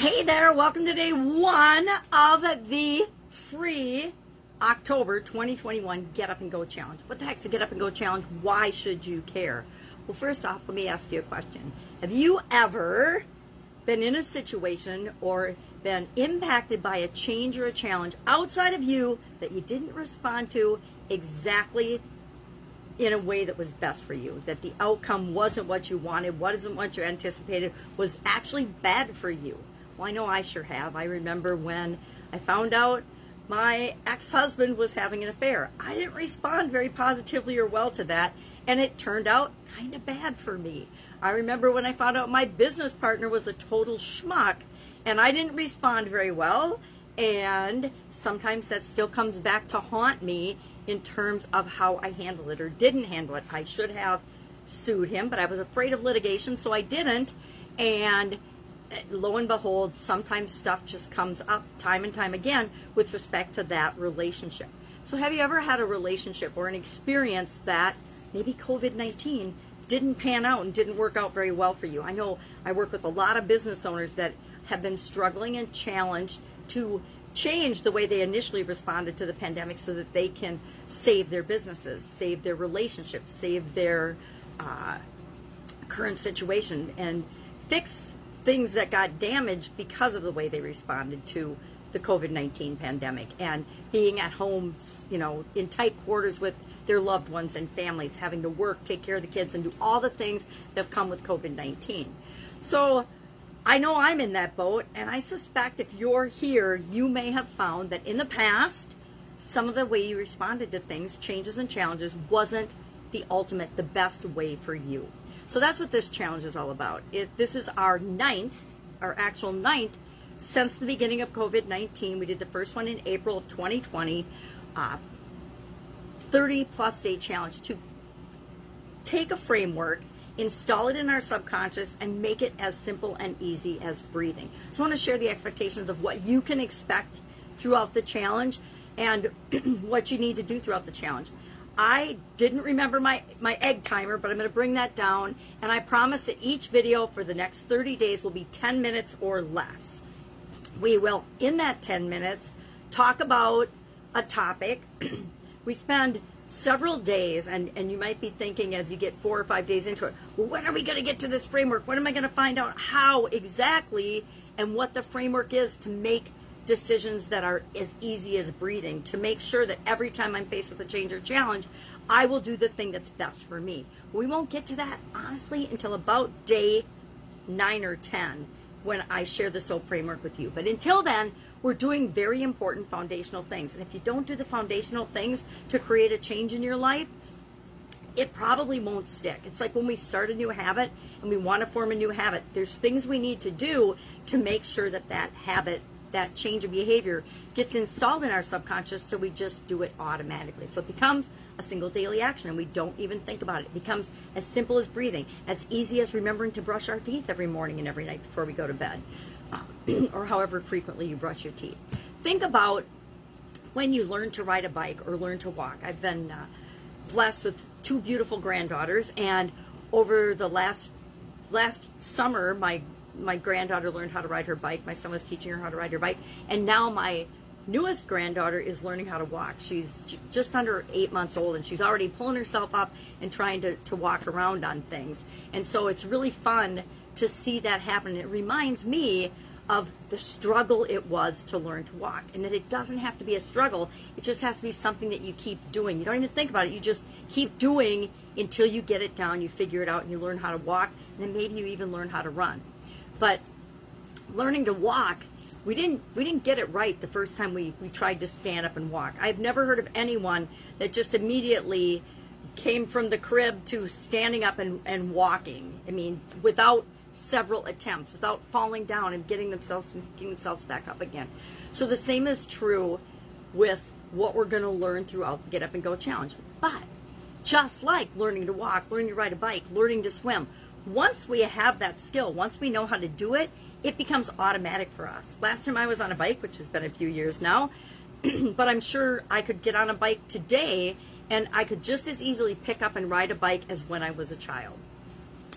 Hey there, welcome to day one of the free October 2021 Get Up and Go Challenge. What the heck's a Get Up and Go Challenge? Why should you care? Well, first off, let me ask you a question. Have you ever been in a situation or been impacted by a change or a challenge outside of you that you didn't respond to exactly in a way that was best for you, that the outcome wasn't what you wanted, wasn't what you anticipated, was actually bad for you. Well, I know I sure have. I remember when I found out my ex husband was having an affair. I didn't respond very positively or well to that, and it turned out kind of bad for me. I remember when I found out my business partner was a total schmuck, and I didn't respond very well. And sometimes that still comes back to haunt me in terms of how I handled it or didn't handle it. I should have sued him, but I was afraid of litigation, so I didn't. And lo and behold, sometimes stuff just comes up time and time again with respect to that relationship. So, have you ever had a relationship or an experience that maybe COVID 19 didn't pan out and didn't work out very well for you? I know I work with a lot of business owners that have been struggling and challenged to change the way they initially responded to the pandemic so that they can save their businesses, save their relationships, save their uh, current situation, and fix things that got damaged because of the way they responded to the COVID 19 pandemic and being at homes, you know, in tight quarters with their loved ones and families, having to work, take care of the kids, and do all the things that have come with COVID 19. So, I know I'm in that boat, and I suspect if you're here, you may have found that in the past, some of the way you responded to things, changes and challenges, wasn't the ultimate, the best way for you. So that's what this challenge is all about. It, this is our ninth, our actual ninth, since the beginning of COVID 19. We did the first one in April of 2020, uh, 30 plus day challenge to take a framework install it in our subconscious, and make it as simple and easy as breathing. So I want to share the expectations of what you can expect throughout the challenge and what you need to do throughout the challenge. I didn't remember my, my egg timer, but I'm going to bring that down. And I promise that each video for the next 30 days will be 10 minutes or less. We will, in that 10 minutes, talk about a topic. we spend several days, and, and you might be thinking as you get four or five days into it, well, when are we going to get to this framework? When am I going to find out how exactly and what the framework is to make decisions that are as easy as breathing, to make sure that every time I'm faced with a change or challenge, I will do the thing that's best for me. We won't get to that, honestly, until about day nine or 10 when I share the SOAP framework with you. But until then, we're doing very important foundational things. And if you don't do the foundational things to create a change in your life, it probably won't stick. It's like when we start a new habit and we want to form a new habit, there's things we need to do to make sure that that habit, that change of behavior gets installed in our subconscious so we just do it automatically. So it becomes a single daily action and we don't even think about it. It becomes as simple as breathing, as easy as remembering to brush our teeth every morning and every night before we go to bed. or however frequently you brush your teeth. Think about when you learn to ride a bike or learn to walk. I've been uh, blessed with two beautiful granddaughters, and over the last last summer, my my granddaughter learned how to ride her bike. My son was teaching her how to ride her bike, and now my newest granddaughter is learning how to walk. She's just under eight months old, and she's already pulling herself up and trying to, to walk around on things. And so it's really fun to see that happen. It reminds me of the struggle it was to learn to walk and that it doesn't have to be a struggle it just has to be something that you keep doing you don't even think about it you just keep doing until you get it down you figure it out and you learn how to walk and then maybe you even learn how to run but learning to walk we didn't we didn't get it right the first time we, we tried to stand up and walk i've never heard of anyone that just immediately came from the crib to standing up and, and walking i mean without several attempts without falling down and getting themselves getting themselves back up again. So the same is true with what we're going to learn throughout the Get Up and Go challenge. But just like learning to walk, learning to ride a bike, learning to swim, once we have that skill, once we know how to do it, it becomes automatic for us. Last time I was on a bike, which has been a few years now, but I'm sure I could get on a bike today and I could just as easily pick up and ride a bike as when I was a child.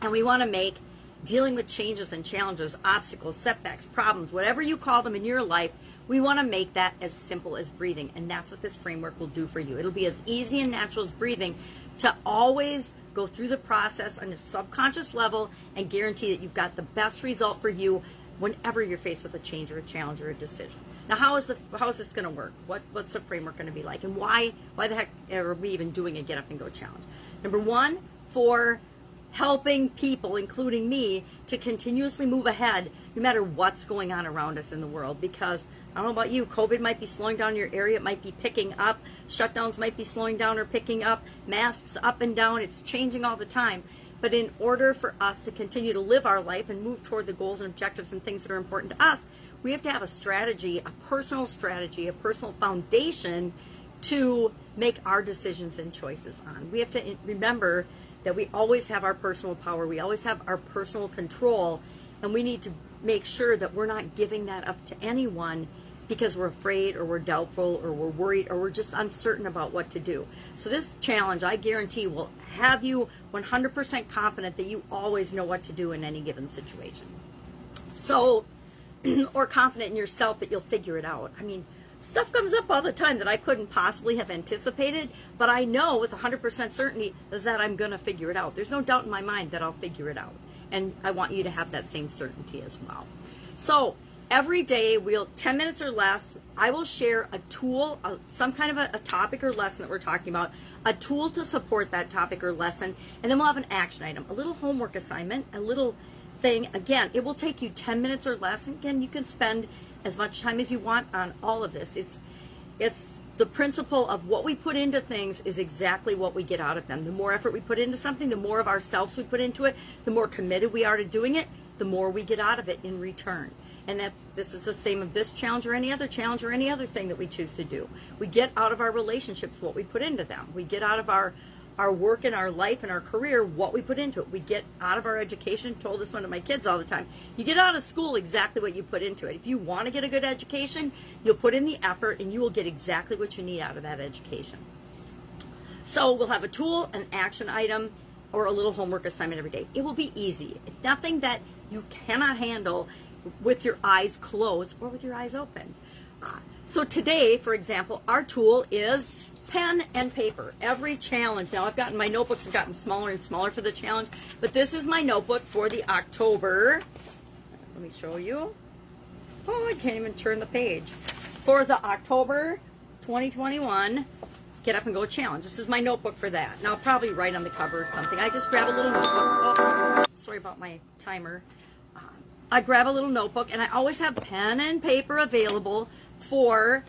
And we want to make dealing with changes and challenges, obstacles, setbacks, problems, whatever you call them in your life, we want to make that as simple as breathing. And that's what this framework will do for you. It'll be as easy and natural as breathing to always go through the process on a subconscious level and guarantee that you've got the best result for you whenever you're faced with a change or a challenge or a decision. Now, how is the, how is this going to work? What what's the framework going to be like, and why why the heck are we even doing a Get Up and Go challenge? Number one, for helping people, including me, to continuously move ahead no matter what's going on around us in the world. Because I don't know about you, COVID might be slowing down your area, it might be picking up, shutdowns might be slowing down or picking up, masks up and down, it's changing all the time. But in order for us to continue to live our life and move toward the goals and objectives and things that are important to us, we have to have a strategy, a personal strategy, a personal foundation to make our decisions and choices on. We have to remember that we always have our personal power, we always have our personal control, and we need to make sure that we're not giving that up to anyone because we're afraid or we're doubtful or we're worried or we're just uncertain about what to do. So, this challenge, I guarantee, will have you 100% confident that you always know what to do in any given situation. So, or confident in yourself that you'll figure it out. I mean, stuff comes up all the time that I couldn't possibly have anticipated, but I know with 100% certainty that I'm going to figure it out. There's no doubt in my mind that I'll figure it out. And I want you to have that same certainty as well. So, every day we'll 10 minutes or less i will share a tool a, some kind of a, a, topic or lesson that we're talking about a tool to support that topic or lesson and then we'll have an action item a little homework assignment a little thing. Again, it will take you 10 minutes or less. And again, you can spend as much time as you want on all of this. It's it's the principle of what we put into things is exactly what we get out of them. The more effort we put into something, the more of ourselves we put into it, the more committed we are to doing it, the more we get out of it in return. And that this is the same of this challenge or any other challenge or any other thing that we choose to do. We get out of our relationships what we put into them. We get out of our our work and our life and our career, what we put into it. We get out of our education, told this one to my kids all the time. You get out of school exactly what you put into it. If you want to get a good education, you'll put in the effort and you will get exactly what you need out of that education. So we'll have a tool, an action item, or a little homework assignment every day. It will be easy. Nothing that you cannot handle with your eyes closed or with your eyes open. Uh, so today, for example, our tool is pen and paper. Every challenge. Now I've gotten my notebooks have gotten smaller and smaller for the challenge, but this is my notebook for the October. Let me show you. Oh, I can't even turn the page. For the October 2021 Get Up and Go Challenge. This is my notebook for that. Now I'll probably write on the cover or something. I just grab a little notebook. Oh, sorry about my timer. Um, I grab a little notebook and I always have pen and paper available for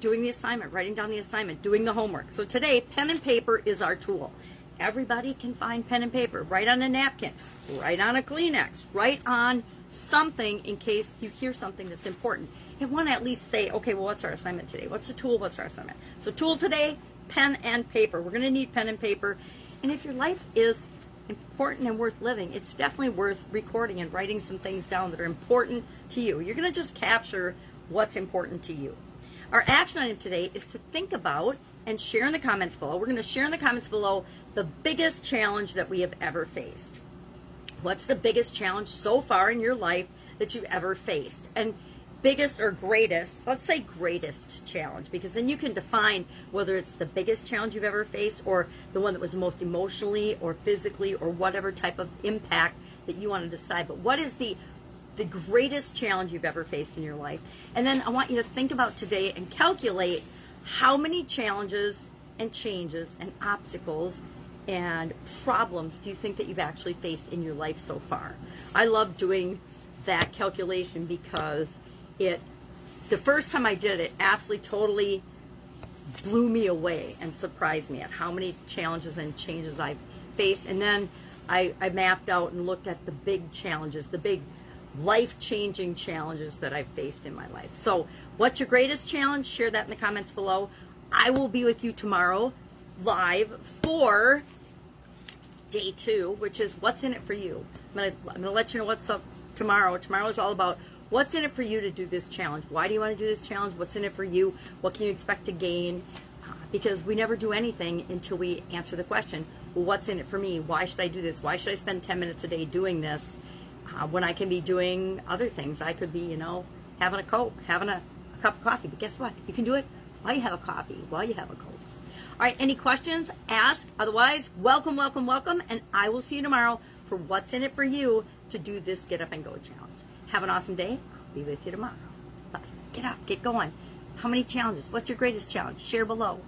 doing the assignment, writing down the assignment, doing the homework. So today, pen and paper is our tool. Everybody can find pen and paper. Write on a napkin, write on a Kleenex, write on something in case you hear something that's important. And want to at least say, okay, well, what's our assignment today? What's the tool? What's our assignment? So, tool today, pen and paper. We're going to need pen and paper. And if your life is important and worth living, it's definitely worth recording and writing some things down that are important to you. You're going to just capture what's important to you. Our action item today is to think about and share in the comments below. We're going to share in the comments below the biggest challenge that we have ever faced. What's the biggest challenge so far in your life that you've ever faced? And biggest or greatest, let's say greatest challenge, because then you can define whether it's the biggest challenge you've ever faced or the one that was most emotionally or physically or whatever type of impact that you want to decide. But what is the the greatest challenge you've ever faced in your life. And then I want you to think about today and calculate how many challenges and changes and obstacles and problems do you think that you've actually faced in your life so far? I love doing that calculation because it the first time I did it absolutely totally blew me away and surprised me at how many challenges and changes I've faced. And then I, I mapped out and looked at the big challenges, the big life changing challenges that I've faced in my life. So, what's your greatest challenge? Share that in the comments below. I will be with you tomorrow live for day two, which is what's in it for you. I'm going to I'm gonna let you know what's up tomorrow. Tomorrow is all about what's in it for you to do this challenge. Why do you want to do this challenge? What's in it for you? What can you expect to gain? Uh, because we never do anything until we answer the question well, what's in it for me? Why should I do this? Why should I spend 10 minutes a day doing this? Uh, when I can be doing other things. I could be, you know, having a Coke, having a, a cup of coffee. But guess what? You can do it while you have a coffee, while you have a Coke. All right, any questions? Ask. Otherwise, welcome, welcome, welcome. And I will see you tomorrow for what's in it for you to do this Get Up and Go challenge. Have an awesome day. I'll be with you tomorrow. Bye. Get up, get going. How many challenges? What's your greatest challenge? Share below.